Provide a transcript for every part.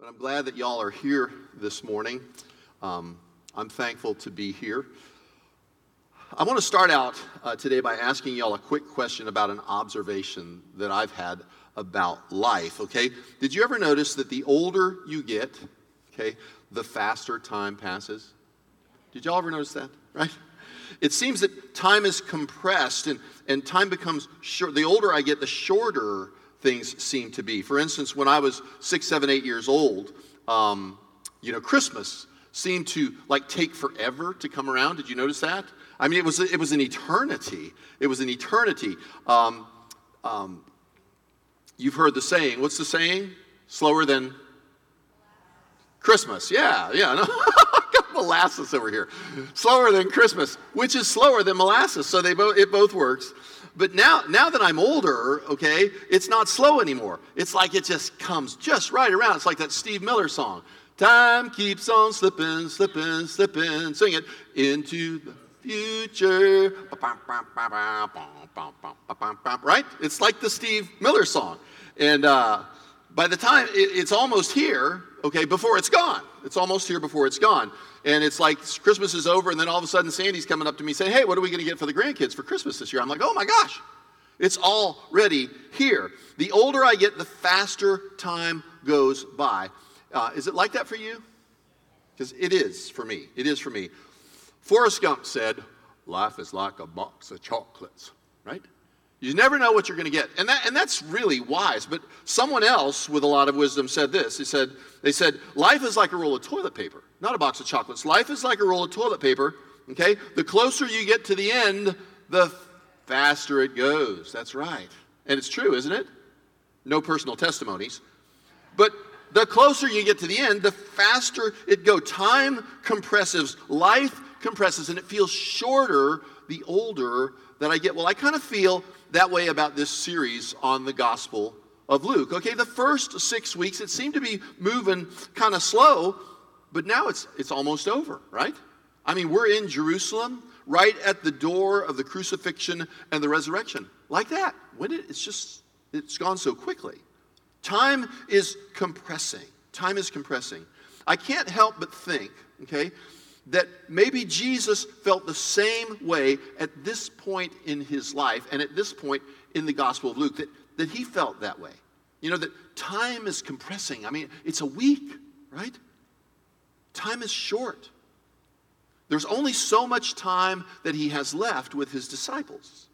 But I'm glad that y'all are here this morning. Um, I'm thankful to be here. I want to start out uh, today by asking y'all a quick question about an observation that I've had about life, okay? Did you ever notice that the older you get, okay, the faster time passes? Did y'all ever notice that, right? It seems that time is compressed and, and time becomes short. The older I get, the shorter things seem to be. For instance, when I was six, seven, eight years old, um, you know, Christmas seemed to like take forever to come around. Did you notice that? I mean, it was it was an eternity. It was an eternity. Um, um, you've heard the saying. What's the saying? Slower than Christmas. Yeah, yeah. No. Got molasses over here. Slower than Christmas, which is slower than molasses. So they both it both works. But now, now that I'm older, okay, it's not slow anymore. It's like it just comes just right around. It's like that Steve Miller song. Time keeps on slipping, slipping, slipping. Sing it into the future. Right? It's like the Steve Miller song. And uh, by the time it, it's almost here, okay, before it's gone. It's almost here before it's gone. And it's like Christmas is over, and then all of a sudden Sandy's coming up to me saying, Hey, what are we going to get for the grandkids for Christmas this year? I'm like, Oh my gosh, it's already here. The older I get, the faster time goes by. Uh, is it like that for you? Because it is for me. It is for me. Forrest Gump said, Life is like a box of chocolates, right? You never know what you're going to get. And, that, and that's really wise. But someone else with a lot of wisdom said this. He said, they said, life is like a roll of toilet paper, not a box of chocolates. Life is like a roll of toilet paper, okay? The closer you get to the end, the faster it goes. That's right. And it's true, isn't it? No personal testimonies. But the closer you get to the end, the faster it goes. Time compresses, life compresses, and it feels shorter the older that I get. Well, I kind of feel that way about this series on the Gospel of Luke. Okay, the first six weeks, it seemed to be moving kind of slow, but now it's, it's almost over, right? I mean, we're in Jerusalem, right at the door of the crucifixion and the resurrection. Like that. When it, it's just, it's gone so quickly. Time is compressing. Time is compressing. I can't help but think, okay, that maybe Jesus felt the same way at this point in his life and at this point in the Gospel of Luke, that, that he felt that way. You know, that time is compressing. I mean, it's a week, right? Time is short. There's only so much time that he has left with his disciples.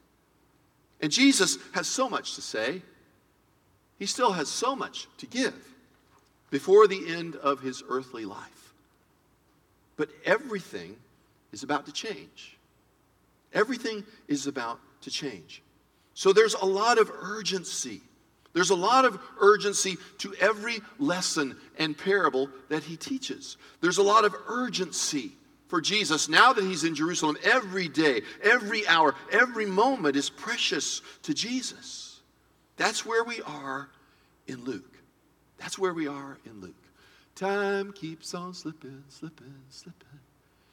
And Jesus has so much to say. He still has so much to give before the end of his earthly life. But everything is about to change. Everything is about to change. So there's a lot of urgency. There's a lot of urgency to every lesson and parable that he teaches. There's a lot of urgency for Jesus now that he's in Jerusalem every day, every hour, every moment is precious to Jesus. That's where we are in Luke. That's where we are in Luke. Time keeps on slipping, slipping, slipping.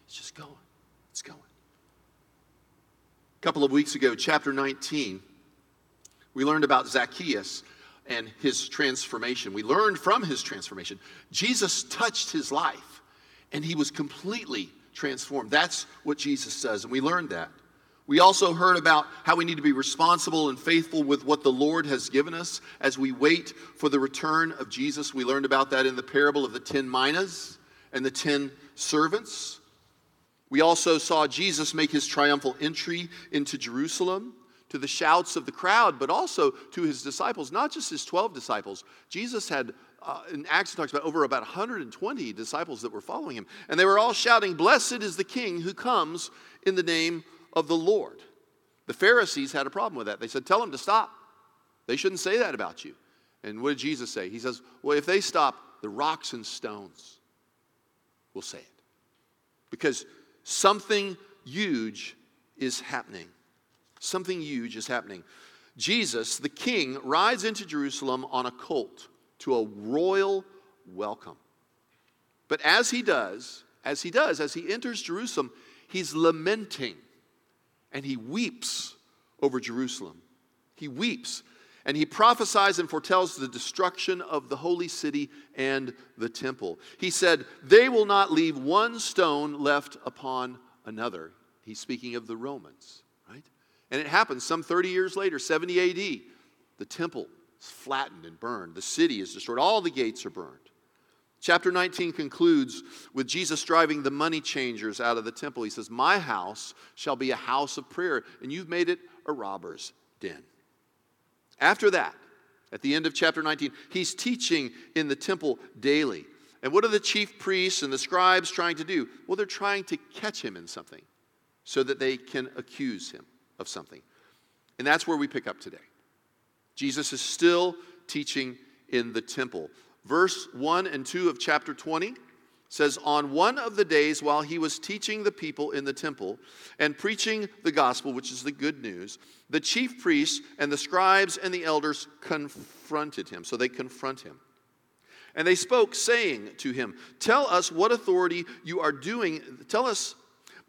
It's just going. It's going. A couple of weeks ago, chapter 19, we learned about Zacchaeus and his transformation. We learned from his transformation. Jesus touched his life and he was completely transformed. That's what Jesus says, and we learned that. We also heard about how we need to be responsible and faithful with what the Lord has given us as we wait for the return of Jesus. We learned about that in the parable of the ten minas and the ten servants. We also saw Jesus make his triumphal entry into Jerusalem to the shouts of the crowd, but also to his disciples, not just his 12 disciples. Jesus had, uh, in Acts, talks about over about 120 disciples that were following him. And they were all shouting, Blessed is the King who comes in the name of the Lord. The Pharisees had a problem with that. They said, Tell them to stop. They shouldn't say that about you. And what did Jesus say? He says, Well, if they stop, the rocks and stones will say it. Because something huge is happening. Something huge is happening. Jesus, the king, rides into Jerusalem on a colt to a royal welcome. But as he does, as he does, as he enters Jerusalem, he's lamenting and he weeps over Jerusalem. He weeps. And he prophesies and foretells the destruction of the holy city and the temple. He said, They will not leave one stone left upon another. He's speaking of the Romans, right? And it happens some 30 years later, 70 AD. The temple is flattened and burned, the city is destroyed, all the gates are burned. Chapter 19 concludes with Jesus driving the money changers out of the temple. He says, My house shall be a house of prayer, and you've made it a robber's den. After that, at the end of chapter 19, he's teaching in the temple daily. And what are the chief priests and the scribes trying to do? Well, they're trying to catch him in something so that they can accuse him of something. And that's where we pick up today. Jesus is still teaching in the temple. Verse 1 and 2 of chapter 20 says, On one of the days while he was teaching the people in the temple and preaching the gospel, which is the good news, the chief priests and the scribes and the elders confronted him. So they confront him. And they spoke, saying to him, Tell us what authority you are doing, tell us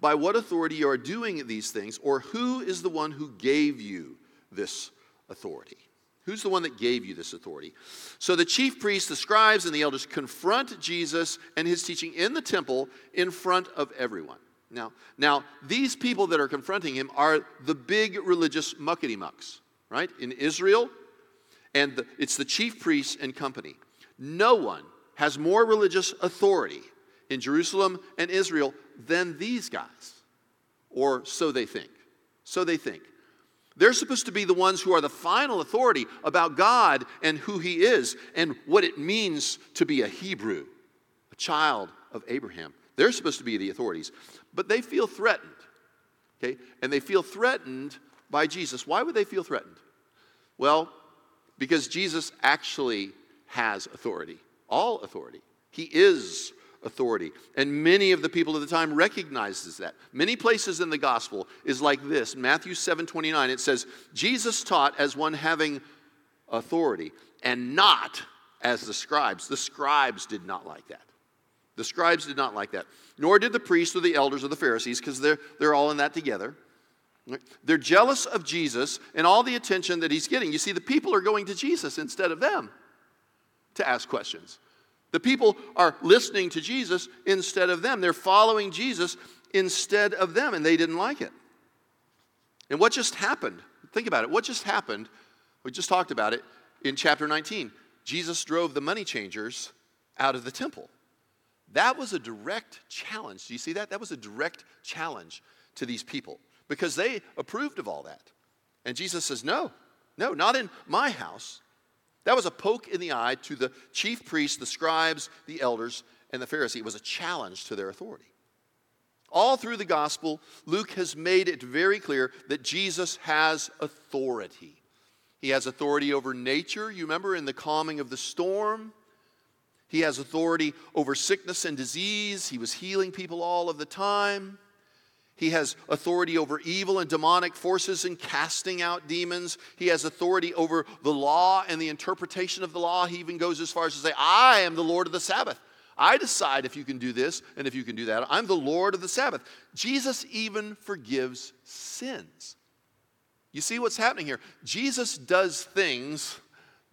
by what authority you are doing these things, or who is the one who gave you this authority? Who's the one that gave you this authority? So the chief priests, the scribes, and the elders confront Jesus and his teaching in the temple in front of everyone. Now, now these people that are confronting him are the big religious muckety mucks, right? In Israel, and the, it's the chief priests and company. No one has more religious authority in Jerusalem and Israel than these guys, or so they think. So they think. They're supposed to be the ones who are the final authority about God and who He is and what it means to be a Hebrew, a child of Abraham. They're supposed to be the authorities, but they feel threatened. Okay? And they feel threatened by Jesus. Why would they feel threatened? Well, because Jesus actually has authority, all authority. He is authority. And many of the people of the time recognizes that. Many places in the gospel is like this. Matthew 7 29, it says, Jesus taught as one having authority and not as the scribes. The scribes did not like that. The scribes did not like that. Nor did the priests or the elders or the Pharisees, because they're, they're all in that together. They're jealous of Jesus and all the attention that he's getting. You see, the people are going to Jesus instead of them to ask questions. The people are listening to Jesus instead of them. They're following Jesus instead of them, and they didn't like it. And what just happened? Think about it. What just happened? We just talked about it in chapter 19. Jesus drove the money changers out of the temple. That was a direct challenge. Do you see that? That was a direct challenge to these people because they approved of all that. And Jesus says, No, no, not in my house. That was a poke in the eye to the chief priests, the scribes, the elders, and the Pharisees. It was a challenge to their authority. All through the gospel, Luke has made it very clear that Jesus has authority. He has authority over nature. You remember in the calming of the storm? He has authority over sickness and disease. He was healing people all of the time. He has authority over evil and demonic forces and casting out demons. He has authority over the law and the interpretation of the law. He even goes as far as to say, I am the Lord of the Sabbath. I decide if you can do this and if you can do that. I'm the Lord of the Sabbath. Jesus even forgives sins. You see what's happening here? Jesus does things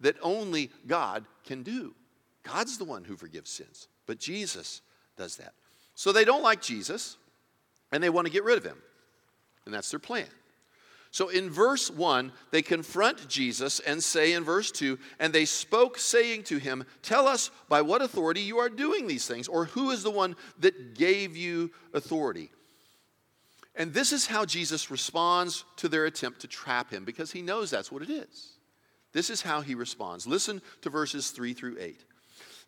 that only God can do. God's the one who forgives sins, but Jesus does that. So they don't like Jesus and they want to get rid of him. And that's their plan. So in verse 1, they confront Jesus and say in verse 2, and they spoke, saying to him, Tell us by what authority you are doing these things, or who is the one that gave you authority? And this is how Jesus responds to their attempt to trap him, because he knows that's what it is. This is how he responds. Listen to verses 3 through 8.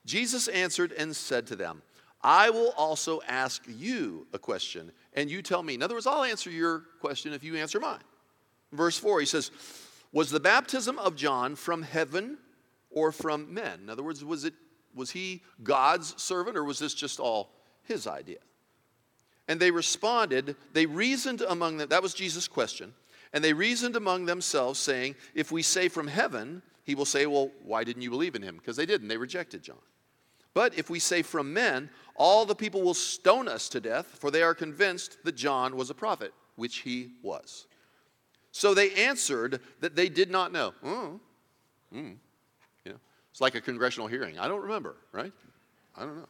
Jesus answered and said to them, I will also ask you a question, and you tell me. In other words, I'll answer your question if you answer mine. Verse 4, he says, Was the baptism of John from heaven or from men? In other words, was, it, was he God's servant, or was this just all his idea? And they responded, they reasoned among them, that was Jesus' question, and they reasoned among themselves, saying, If we say from heaven, he will say, Well, why didn't you believe in him? Because they didn't, they rejected John. But if we say from men, all the people will stone us to death, for they are convinced that John was a prophet, which he was. So they answered that they did not know. Oh, Mm. You know, it's like a congressional hearing. I don't remember, right? I don't know.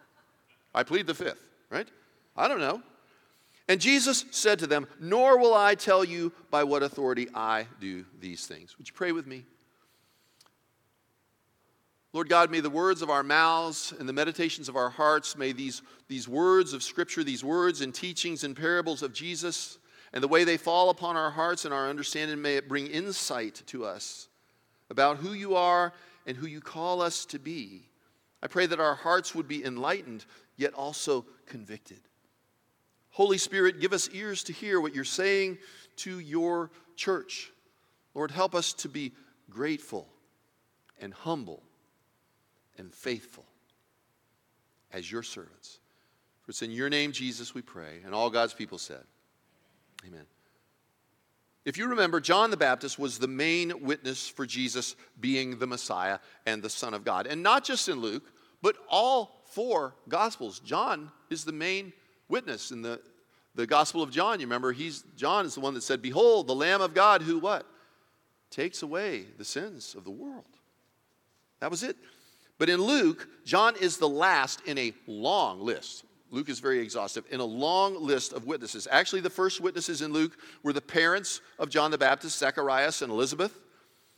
I plead the fifth, right? I don't know. And Jesus said to them, Nor will I tell you by what authority I do these things. Would you pray with me? Lord God, may the words of our mouths and the meditations of our hearts, may these, these words of Scripture, these words and teachings and parables of Jesus, and the way they fall upon our hearts and our understanding, may it bring insight to us about who you are and who you call us to be. I pray that our hearts would be enlightened, yet also convicted. Holy Spirit, give us ears to hear what you're saying to your church. Lord, help us to be grateful and humble and faithful as your servants. For it's in your name, Jesus, we pray. And all God's people said, Amen. If you remember, John the Baptist was the main witness for Jesus being the Messiah and the Son of God. And not just in Luke, but all four Gospels. John is the main witness in the, the Gospel of John. You remember, he's, John is the one that said, Behold, the Lamb of God who what? Takes away the sins of the world. That was it. But in Luke, John is the last in a long list. Luke is very exhaustive, in a long list of witnesses. Actually, the first witnesses in Luke were the parents of John the Baptist, Zacharias and Elizabeth.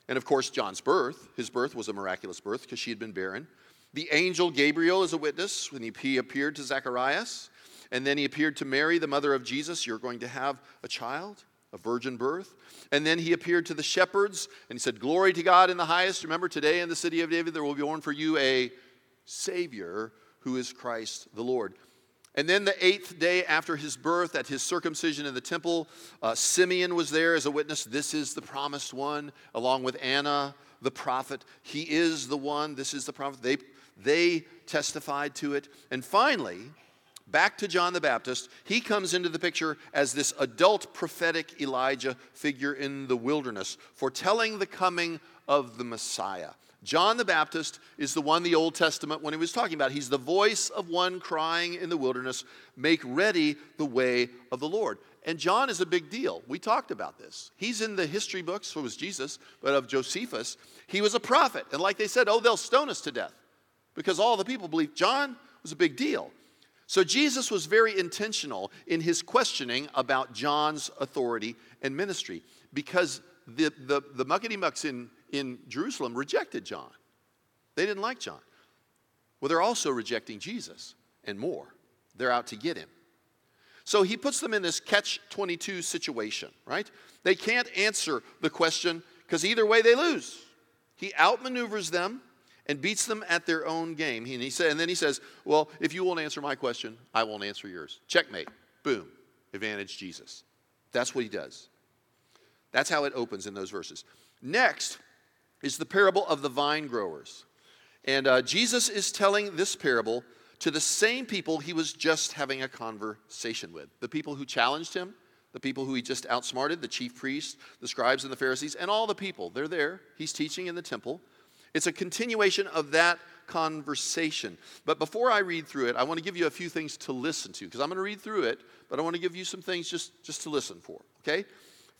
And of course, John's birth. His birth was a miraculous birth because she had been barren. The angel Gabriel is a witness when he appeared to Zacharias. And then he appeared to Mary, the mother of Jesus. You're going to have a child a virgin birth. And then he appeared to the shepherds and he said, Glory to God in the highest. Remember, today in the city of David, there will be born for you a Savior who is Christ the Lord. And then the eighth day after his birth, at his circumcision in the temple, uh, Simeon was there as a witness. This is the promised one, along with Anna, the prophet. He is the one. This is the prophet. They, they testified to it. And finally, back to John the Baptist, he comes into the picture as this adult prophetic Elijah figure in the wilderness, foretelling the coming of the Messiah. John the Baptist is the one the Old Testament, when he was talking about, he's the voice of one crying in the wilderness, make ready the way of the Lord. And John is a big deal. We talked about this. He's in the history books, so was Jesus, but of Josephus. He was a prophet. And like they said, oh, they'll stone us to death because all the people believe John was a big deal. So Jesus was very intentional in his questioning about John's authority and ministry because the, the, the muckety mucks in, in Jerusalem rejected John. They didn't like John. Well, they're also rejecting Jesus and more. They're out to get him. So he puts them in this catch 22 situation, right? They can't answer the question because either way they lose. He outmaneuvers them and beats them at their own game. And, he and then he says, Well, if you won't answer my question, I won't answer yours. Checkmate. Boom. Advantage Jesus. That's what he does. That's how it opens in those verses. Next is the parable of the vine growers. And uh, Jesus is telling this parable to the same people he was just having a conversation with the people who challenged him, the people who he just outsmarted, the chief priests, the scribes, and the Pharisees, and all the people. They're there. He's teaching in the temple. It's a continuation of that conversation. But before I read through it, I want to give you a few things to listen to because I'm going to read through it, but I want to give you some things just, just to listen for, okay?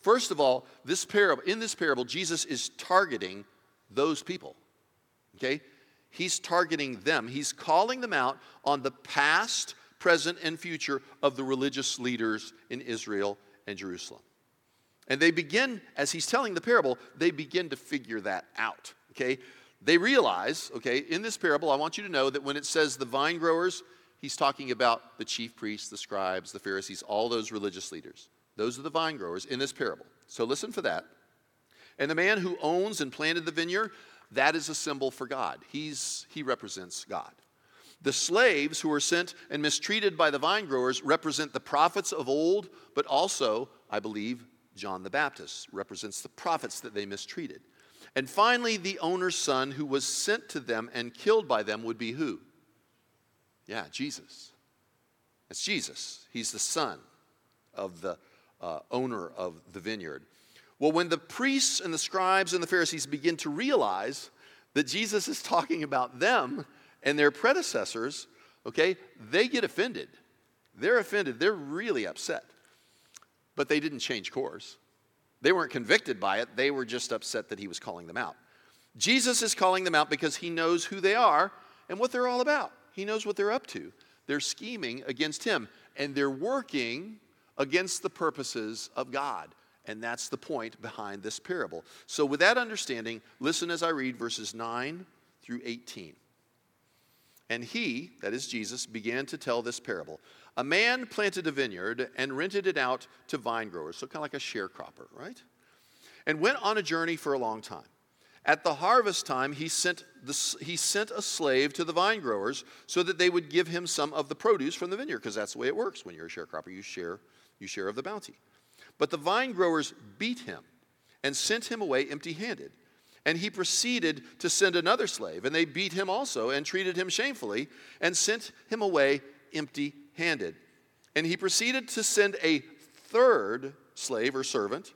First of all, this parable, in this parable, Jesus is targeting those people. Okay? He's targeting them. He's calling them out on the past, present, and future of the religious leaders in Israel and Jerusalem. And they begin, as he's telling the parable, they begin to figure that out. Okay? They realize, okay, in this parable, I want you to know that when it says the vine growers, he's talking about the chief priests, the scribes, the Pharisees, all those religious leaders. Those are the vine growers in this parable. So listen for that. And the man who owns and planted the vineyard, that is a symbol for God. He's, he represents God. The slaves who were sent and mistreated by the vine growers represent the prophets of old, but also, I believe, John the Baptist represents the prophets that they mistreated. And finally, the owner's son who was sent to them and killed by them would be who? Yeah, Jesus. It's Jesus. He's the son of the uh, owner of the vineyard. Well, when the priests and the scribes and the Pharisees begin to realize that Jesus is talking about them and their predecessors, okay, they get offended. They're offended. They're really upset. But they didn't change course. They weren't convicted by it, they were just upset that he was calling them out. Jesus is calling them out because he knows who they are and what they're all about. He knows what they're up to. They're scheming against him, and they're working against the purposes of God. And that's the point behind this parable. So, with that understanding, listen as I read verses 9 through 18. And he, that is Jesus, began to tell this parable. A man planted a vineyard and rented it out to vine growers, so kind of like a sharecropper, right? And went on a journey for a long time. At the harvest time, he sent, the, he sent a slave to the vine growers so that they would give him some of the produce from the vineyard, because that's the way it works. When you're a sharecropper, you share, you share of the bounty. But the vine growers beat him and sent him away empty handed. And he proceeded to send another slave, and they beat him also and treated him shamefully and sent him away empty handed. And he proceeded to send a third slave or servant,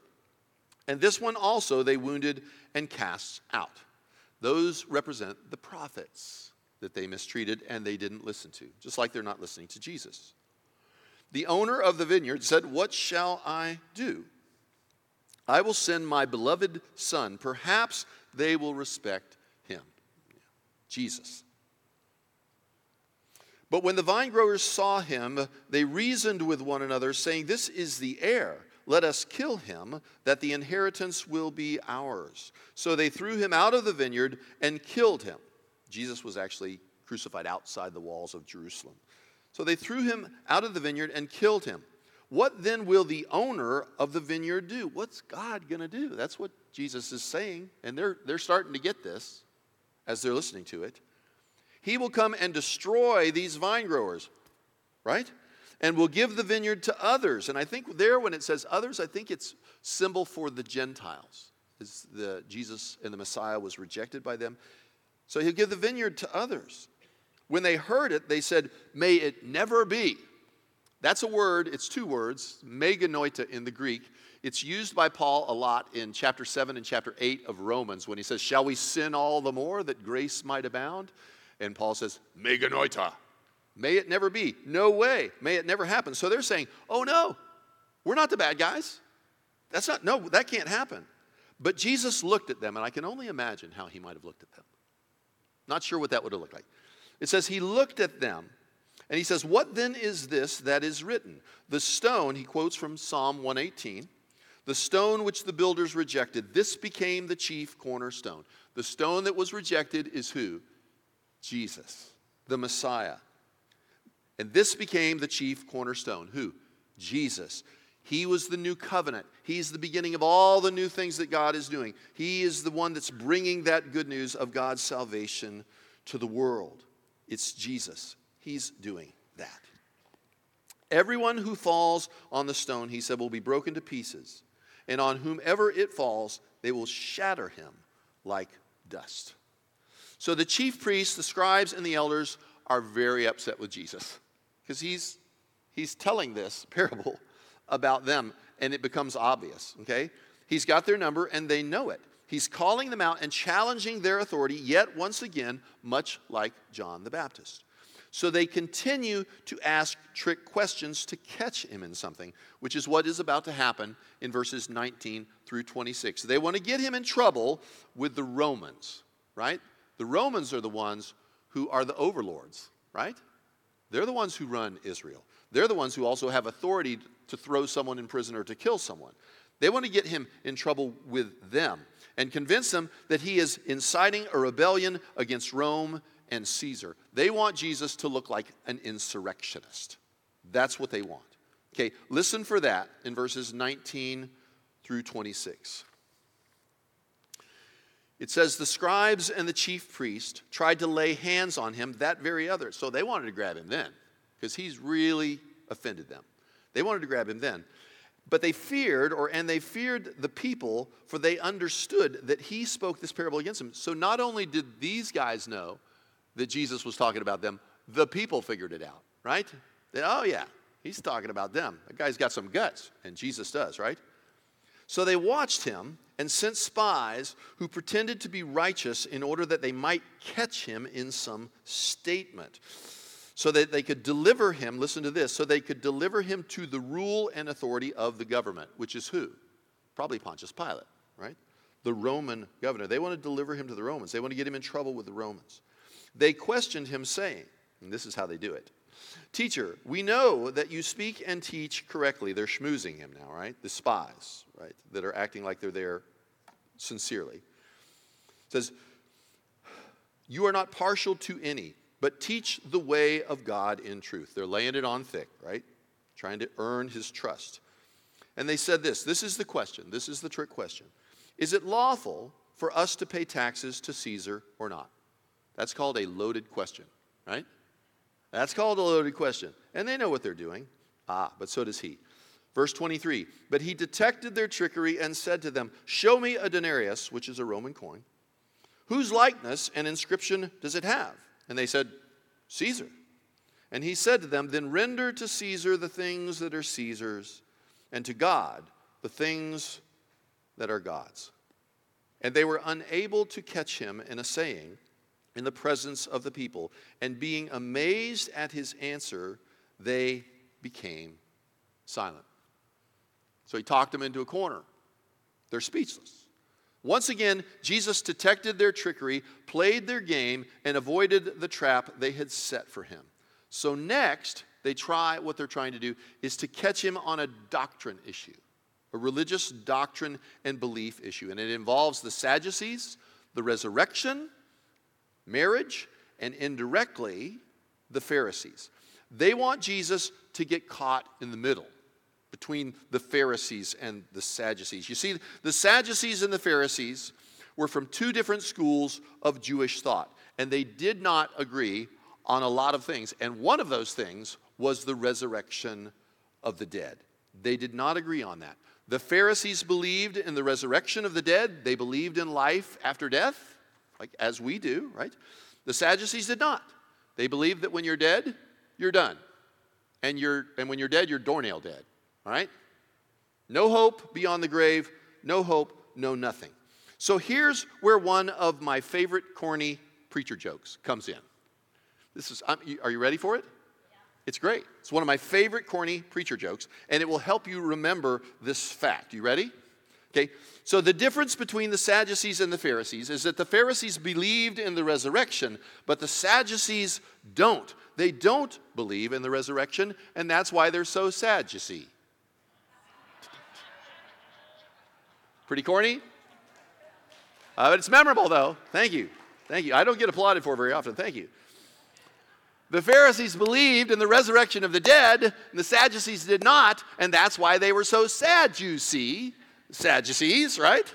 and this one also they wounded and cast out. Those represent the prophets that they mistreated and they didn't listen to, just like they're not listening to Jesus. The owner of the vineyard said, What shall I do? I will send my beloved son. Perhaps they will respect him. Jesus. But when the vine growers saw him, they reasoned with one another, saying, This is the heir. Let us kill him, that the inheritance will be ours. So they threw him out of the vineyard and killed him. Jesus was actually crucified outside the walls of Jerusalem. So they threw him out of the vineyard and killed him. What then will the owner of the vineyard do? What's God going to do? That's what Jesus is saying. And they're, they're starting to get this as they're listening to it. He will come and destroy these vine growers, right? And will give the vineyard to others. And I think there, when it says others, I think it's symbol for the Gentiles. Is the Jesus and the Messiah was rejected by them. So he'll give the vineyard to others. When they heard it, they said, May it never be. That's a word, it's two words, meganoita in the Greek. It's used by Paul a lot in chapter 7 and chapter 8 of Romans when he says, Shall we sin all the more that grace might abound? And Paul says, meganoita. May it never be. No way. May it never happen. So they're saying, Oh no, we're not the bad guys. That's not, no, that can't happen. But Jesus looked at them, and I can only imagine how he might have looked at them. Not sure what that would have looked like. It says, He looked at them and he says, What then is this that is written? The stone, he quotes from Psalm 118, the stone which the builders rejected, this became the chief cornerstone. The stone that was rejected is who? Jesus, the Messiah. And this became the chief cornerstone. Who? Jesus. He was the new covenant. He's the beginning of all the new things that God is doing. He is the one that's bringing that good news of God's salvation to the world. It's Jesus. He's doing that. Everyone who falls on the stone, he said, will be broken to pieces, and on whomever it falls, they will shatter him like dust. So the chief priests, the scribes, and the elders are very upset with Jesus because he's, he's telling this parable about them, and it becomes obvious, okay? He's got their number, and they know it. He's calling them out and challenging their authority, yet once again, much like John the Baptist. So they continue to ask trick questions to catch him in something, which is what is about to happen in verses 19 through 26. They want to get him in trouble with the Romans, right? The Romans are the ones who are the overlords, right? They're the ones who run Israel. They're the ones who also have authority to throw someone in prison or to kill someone. They want to get him in trouble with them and convince them that he is inciting a rebellion against Rome and Caesar. They want Jesus to look like an insurrectionist. That's what they want. Okay, listen for that in verses 19 through 26. It says, The scribes and the chief priest tried to lay hands on him that very other. So they wanted to grab him then, because he's really offended them. They wanted to grab him then. But they feared, or and they feared the people, for they understood that he spoke this parable against them. So not only did these guys know that Jesus was talking about them, the people figured it out, right? That, oh, yeah, he's talking about them. That guy's got some guts, and Jesus does, right? So they watched him and sent spies who pretended to be righteous in order that they might catch him in some statement. So that they could deliver him, listen to this, so they could deliver him to the rule and authority of the government, which is who? Probably Pontius Pilate, right? the Roman governor. They want to deliver him to the Romans, they want to get him in trouble with the Romans. They questioned him, saying, and this is how they do it Teacher, we know that you speak and teach correctly. They're schmoozing him now, right? The spies, right? That are acting like they're there sincerely. It says, You are not partial to any, but teach the way of God in truth. They're laying it on thick, right? Trying to earn his trust. And they said this this is the question, this is the trick question. Is it lawful for us to pay taxes to Caesar or not? That's called a loaded question, right? That's called a loaded question. And they know what they're doing. Ah, but so does he. Verse 23 But he detected their trickery and said to them, Show me a denarius, which is a Roman coin. Whose likeness and inscription does it have? And they said, Caesar. And he said to them, Then render to Caesar the things that are Caesar's, and to God the things that are God's. And they were unable to catch him in a saying in the presence of the people. And being amazed at his answer, they became silent. So he talked them into a corner. They're speechless. Once again, Jesus detected their trickery, played their game, and avoided the trap they had set for him. So next, they try what they're trying to do is to catch him on a doctrine issue, a religious doctrine and belief issue. And it involves the Sadducees, the resurrection, marriage, and indirectly, the Pharisees. They want Jesus to get caught in the middle between the Pharisees and the Sadducees. You see, the Sadducees and the Pharisees were from two different schools of Jewish thought, and they did not agree on a lot of things. And one of those things was the resurrection of the dead. They did not agree on that. The Pharisees believed in the resurrection of the dead, they believed in life after death like as we do, right? The Sadducees did not. They believed that when you're dead, you're done. And, you're, and when you're dead, you're doornail dead, all right? No hope beyond the grave, no hope, no nothing. So here's where one of my favorite corny preacher jokes comes in. This is, are you ready for it? Yeah. It's great. It's one of my favorite corny preacher jokes, and it will help you remember this fact. You ready? Okay, so the difference between the Sadducees and the Pharisees is that the Pharisees believed in the resurrection, but the Sadducees don't. They don't believe in the resurrection, and that's why they're so sad, you see. Pretty corny? Uh, but it's memorable, though. Thank you. Thank you. I don't get applauded for very often. Thank you. The Pharisees believed in the resurrection of the dead, and the Sadducees did not, and that's why they were so sad, you see. Sadducees, right?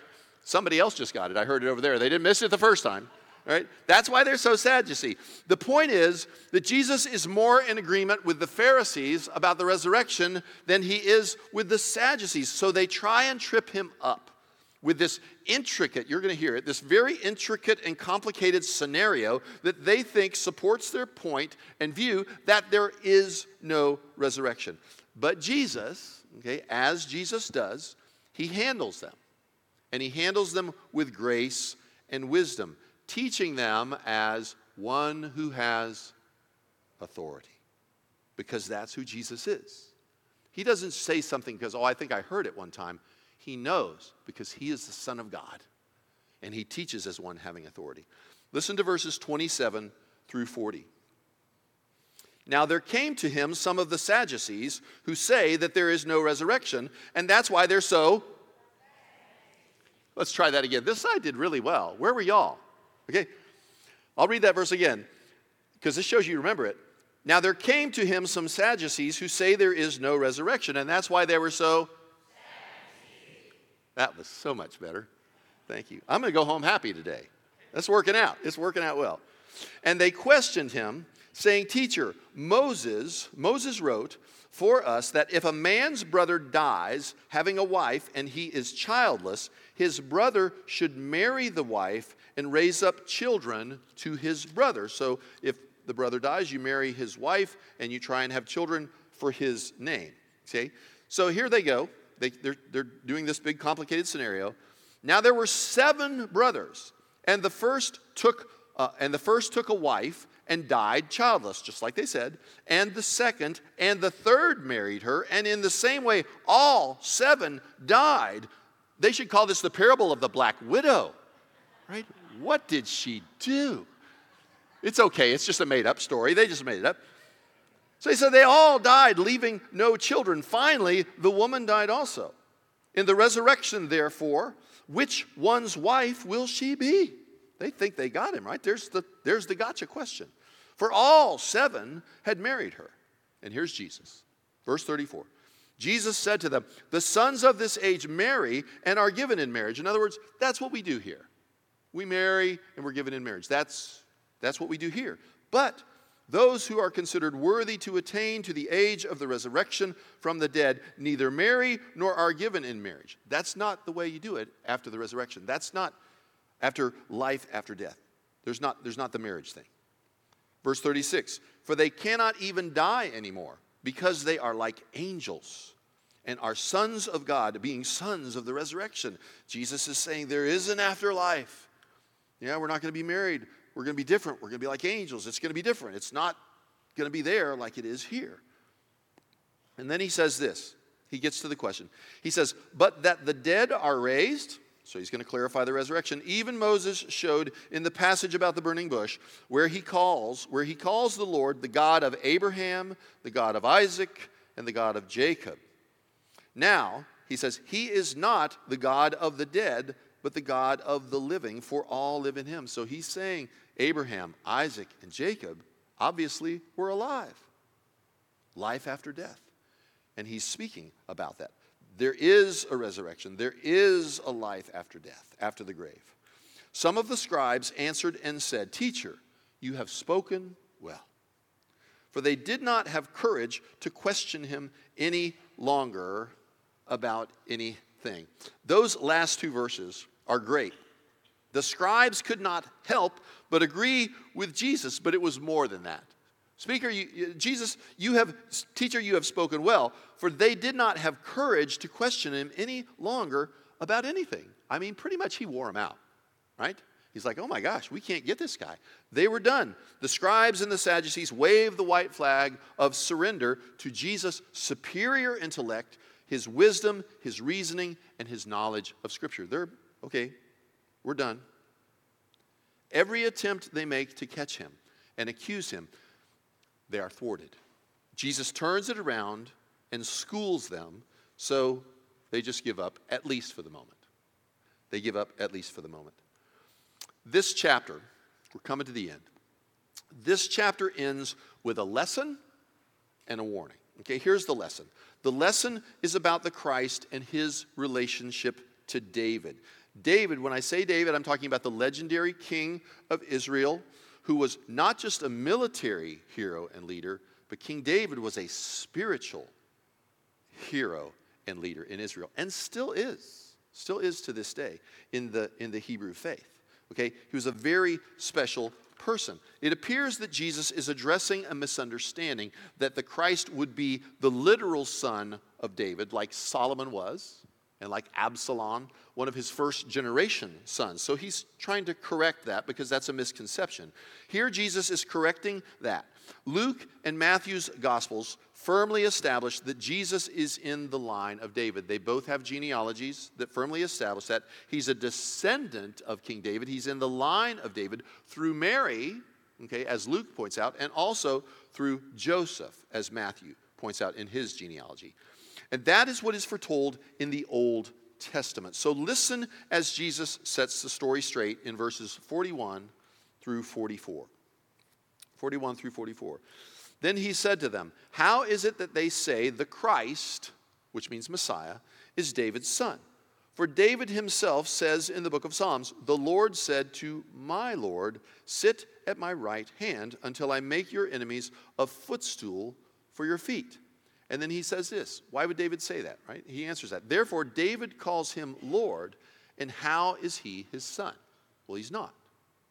Somebody else just got it. I heard it over there. They didn't miss it the first time. Right? That's why they're so sad, you see. The point is that Jesus is more in agreement with the Pharisees about the resurrection than he is with the Sadducees. So they try and trip him up with this intricate, you're going to hear it, this very intricate and complicated scenario that they think supports their point and view that there is no resurrection. But Jesus, okay, as Jesus does, he handles them. And he handles them with grace and wisdom, teaching them as one who has authority. Because that's who Jesus is. He doesn't say something because, oh, I think I heard it one time. He knows because he is the Son of God. And he teaches as one having authority. Listen to verses 27 through 40. Now there came to him some of the Sadducees who say that there is no resurrection, and that's why they're so. Let's try that again. This side did really well. Where were y'all? Okay, I'll read that verse again because this shows you remember it. Now there came to him some Sadducees who say there is no resurrection, and that's why they were so. That was so much better. Thank you. I'm going to go home happy today. That's working out. It's working out well. And they questioned him saying, Teacher, Moses, Moses wrote for us that if a man's brother dies having a wife and he is childless, his brother should marry the wife and raise up children to his brother. So if the brother dies, you marry his wife and you try and have children for his name. Okay? So here they go. They, they're, they're doing this big complicated scenario. Now there were seven brothers, and the first took uh, and the first took a wife and died childless, just like they said. And the second and the third married her, and in the same way, all seven died. They should call this the parable of the black widow, right? What did she do? It's okay, it's just a made up story. They just made it up. So he said they all died, leaving no children. Finally, the woman died also. In the resurrection, therefore, which one's wife will she be? They think they got him, right? There's the, there's the gotcha question. For all seven had married her. And here's Jesus. Verse 34. Jesus said to them, The sons of this age marry and are given in marriage. In other words, that's what we do here. We marry and we're given in marriage. That's, that's what we do here. But those who are considered worthy to attain to the age of the resurrection from the dead neither marry nor are given in marriage. That's not the way you do it after the resurrection. That's not after life after death. There's not, there's not the marriage thing. Verse 36 For they cannot even die anymore because they are like angels and are sons of God, being sons of the resurrection. Jesus is saying there is an afterlife. Yeah, we're not going to be married. We're going to be different. We're going to be like angels. It's going to be different. It's not going to be there like it is here. And then he says this. He gets to the question. He says, But that the dead are raised, so he's going to clarify the resurrection. Even Moses showed in the passage about the burning bush where he calls, where he calls the Lord the God of Abraham, the God of Isaac, and the God of Jacob. Now, he says, he is not the God of the dead, but the God of the living, for all live in him. So he's saying Abraham, Isaac, and Jacob obviously were alive. Life after death. And he's speaking about that. There is a resurrection, there is a life after death, after the grave. Some of the scribes answered and said, Teacher, you have spoken well. For they did not have courage to question him any longer about anything. Those last two verses are great. The scribes could not help but agree with Jesus, but it was more than that. Speaker, you, Jesus, you have, teacher, you have spoken well, for they did not have courage to question him any longer about anything. I mean, pretty much he wore them out, right? He's like, oh my gosh, we can't get this guy. They were done. The scribes and the Sadducees waved the white flag of surrender to Jesus' superior intellect, his wisdom, his reasoning, and his knowledge of Scripture. They're, okay, we're done. Every attempt they make to catch him and accuse him they are thwarted. Jesus turns it around and schools them, so they just give up, at least for the moment. They give up, at least for the moment. This chapter, we're coming to the end. This chapter ends with a lesson and a warning. Okay, here's the lesson. The lesson is about the Christ and his relationship to David. David, when I say David, I'm talking about the legendary king of Israel who was not just a military hero and leader, but King David was a spiritual hero and leader in Israel, and still is, still is to this day in the, in the Hebrew faith. Okay? He was a very special person. It appears that Jesus is addressing a misunderstanding that the Christ would be the literal son of David, like Solomon was, and like Absalom, one of his first generation sons. So he's trying to correct that because that's a misconception. Here, Jesus is correcting that. Luke and Matthew's Gospels firmly establish that Jesus is in the line of David. They both have genealogies that firmly establish that. He's a descendant of King David, he's in the line of David through Mary, okay, as Luke points out, and also through Joseph, as Matthew points out in his genealogy. And that is what is foretold in the Old Testament. So listen as Jesus sets the story straight in verses 41 through 44. 41 through 44. Then he said to them, How is it that they say the Christ, which means Messiah, is David's son? For David himself says in the book of Psalms, The Lord said to my Lord, Sit at my right hand until I make your enemies a footstool for your feet. And then he says this. Why would David say that, right? He answers that. Therefore, David calls him Lord, and how is he his son? Well, he's not.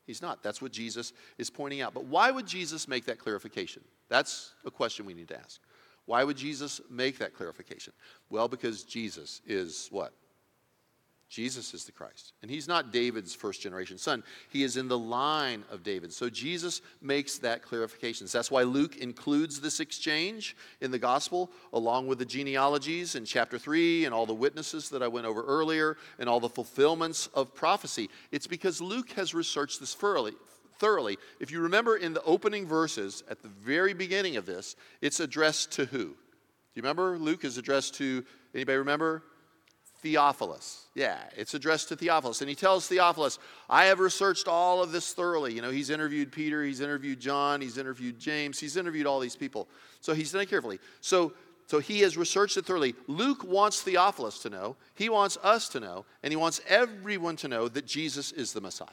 He's not. That's what Jesus is pointing out. But why would Jesus make that clarification? That's a question we need to ask. Why would Jesus make that clarification? Well, because Jesus is what? Jesus is the Christ. And he's not David's first generation son. He is in the line of David. So Jesus makes that clarification. So That's why Luke includes this exchange in the gospel, along with the genealogies in chapter 3 and all the witnesses that I went over earlier and all the fulfillments of prophecy. It's because Luke has researched this thoroughly. Thoroughly. If you remember in the opening verses at the very beginning of this, it's addressed to who? Do you remember? Luke is addressed to, anybody remember? Theophilus. Yeah, it's addressed to Theophilus. And he tells Theophilus, I have researched all of this thoroughly. You know, he's interviewed Peter, he's interviewed John, he's interviewed James, he's interviewed all these people. So he's done it carefully. So, so he has researched it thoroughly. Luke wants Theophilus to know, he wants us to know, and he wants everyone to know that Jesus is the Messiah.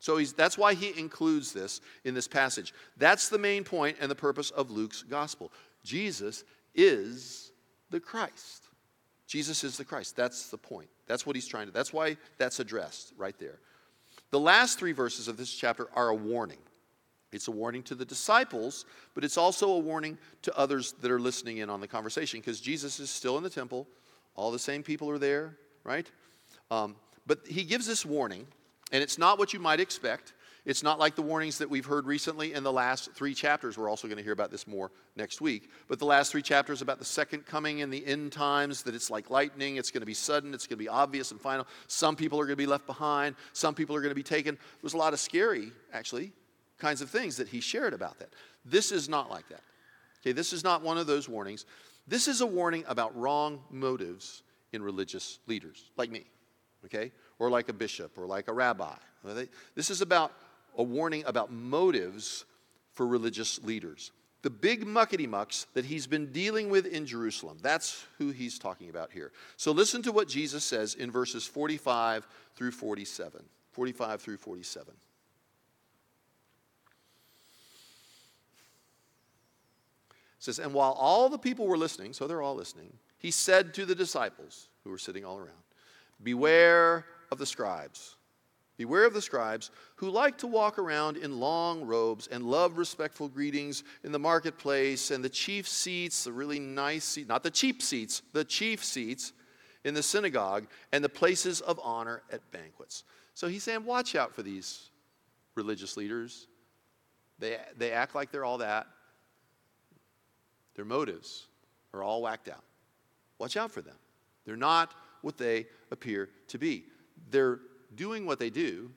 So he's, that's why he includes this in this passage. That's the main point and the purpose of Luke's gospel. Jesus is the Christ. Jesus is the Christ. That's the point. That's what he's trying to. That's why that's addressed right there. The last three verses of this chapter are a warning. It's a warning to the disciples, but it's also a warning to others that are listening in on the conversation because Jesus is still in the temple. All the same people are there, right? Um, but he gives this warning, and it's not what you might expect. It's not like the warnings that we've heard recently in the last three chapters. We're also going to hear about this more next week. But the last three chapters about the second coming and the end times, that it's like lightning, it's going to be sudden, it's going to be obvious and final. Some people are going to be left behind, some people are going to be taken. There's a lot of scary, actually, kinds of things that he shared about that. This is not like that. Okay, this is not one of those warnings. This is a warning about wrong motives in religious leaders, like me, okay, or like a bishop or like a rabbi. This is about a warning about motives for religious leaders. The big muckety mucks that he's been dealing with in Jerusalem. That's who he's talking about here. So listen to what Jesus says in verses 45 through 47. 45 through 47. It says, And while all the people were listening, so they're all listening, he said to the disciples who were sitting all around, Beware of the scribes Beware of the scribes who like to walk around in long robes and love respectful greetings in the marketplace and the chief seats, the really nice seats, not the cheap seats, the chief seats in the synagogue and the places of honor at banquets. So he's saying, watch out for these religious leaders. They, they act like they're all that. Their motives are all whacked out. Watch out for them. They're not what they appear to be. They're doing what they do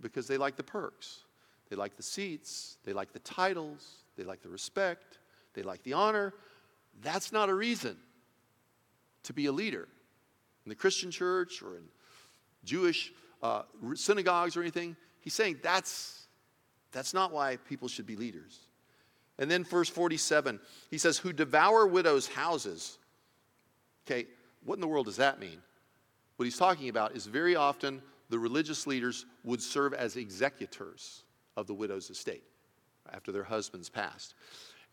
because they like the perks. They like the seats, they like the titles, they like the respect, they like the honor. That's not a reason to be a leader in the Christian church or in Jewish uh, synagogues or anything. He's saying that's, that's not why people should be leaders. And then, verse 47, he says, Who devour widows' houses. Okay, what in the world does that mean? What he's talking about is very often the religious leaders would serve as executors of the widow's estate after their husbands passed,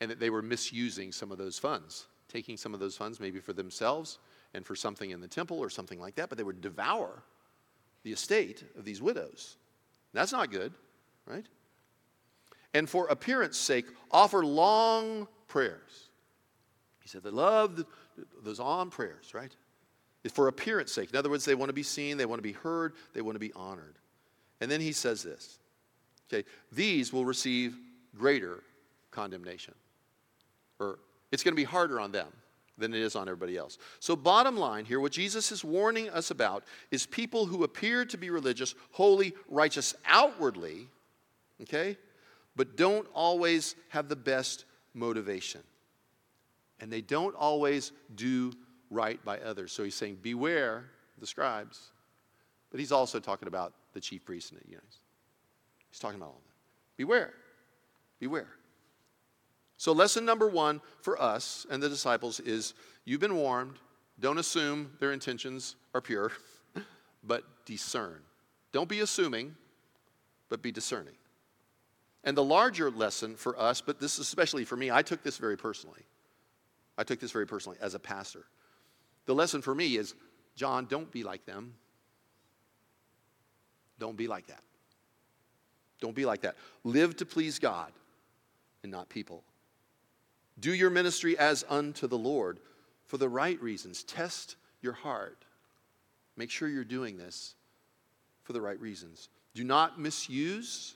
and that they were misusing some of those funds, taking some of those funds maybe for themselves and for something in the temple or something like that, but they would devour the estate of these widows. That's not good, right? And for appearance sake, offer long prayers. He said they love those on prayers, right? For appearance sake. In other words, they want to be seen, they want to be heard, they want to be honored. And then he says this okay, these will receive greater condemnation. Or it's going to be harder on them than it is on everybody else. So, bottom line here, what Jesus is warning us about is people who appear to be religious, holy, righteous outwardly, okay, but don't always have the best motivation. And they don't always do right by others. So he's saying, Beware the scribes. But he's also talking about the chief priests and you know, he's talking about all of that. Beware. Beware. So, lesson number one for us and the disciples is you've been warned. Don't assume their intentions are pure, but discern. Don't be assuming, but be discerning. And the larger lesson for us, but this is especially for me, I took this very personally. I took this very personally as a pastor. The lesson for me is John, don't be like them. Don't be like that. Don't be like that. Live to please God and not people. Do your ministry as unto the Lord for the right reasons. Test your heart. Make sure you're doing this for the right reasons. Do not misuse,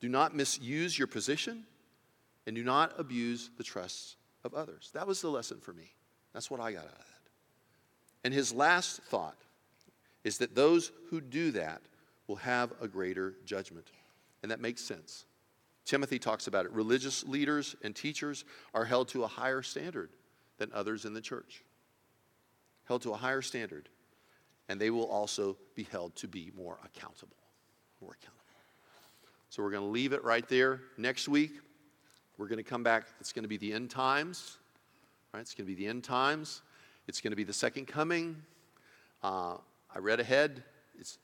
do not misuse your position, and do not abuse the trust of others. That was the lesson for me. That's what I got out of that. And his last thought is that those who do that will have a greater judgment. And that makes sense. Timothy talks about it. Religious leaders and teachers are held to a higher standard than others in the church. Held to a higher standard. And they will also be held to be more accountable. More accountable. So we're going to leave it right there. Next week, we're going to come back. It's going to be the end times. Right? It's going to be the end times. It's going to be the second coming. Uh, I read ahead. It's,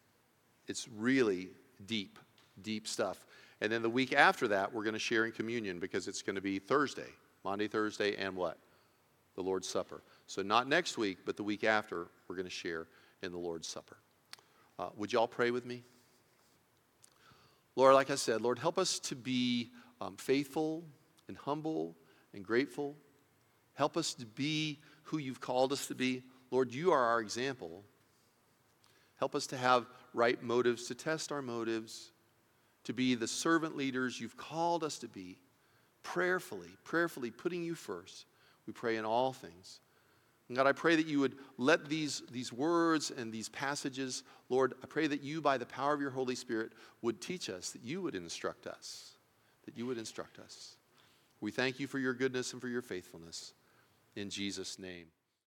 it's really deep, deep stuff. And then the week after that, we're going to share in communion because it's going to be Thursday, Monday, Thursday, and what? The Lord's Supper. So not next week, but the week after, we're going to share in the Lord's Supper. Uh, would y'all pray with me? Lord, like I said, Lord, help us to be um, faithful and humble and grateful. Help us to be who you've called us to be. Lord, you are our example. Help us to have right motives, to test our motives, to be the servant leaders you've called us to be, prayerfully, prayerfully putting you first. We pray in all things. And God, I pray that you would let these, these words and these passages, Lord, I pray that you, by the power of your Holy Spirit, would teach us, that you would instruct us, that you would instruct us. We thank you for your goodness and for your faithfulness. In Jesus' name.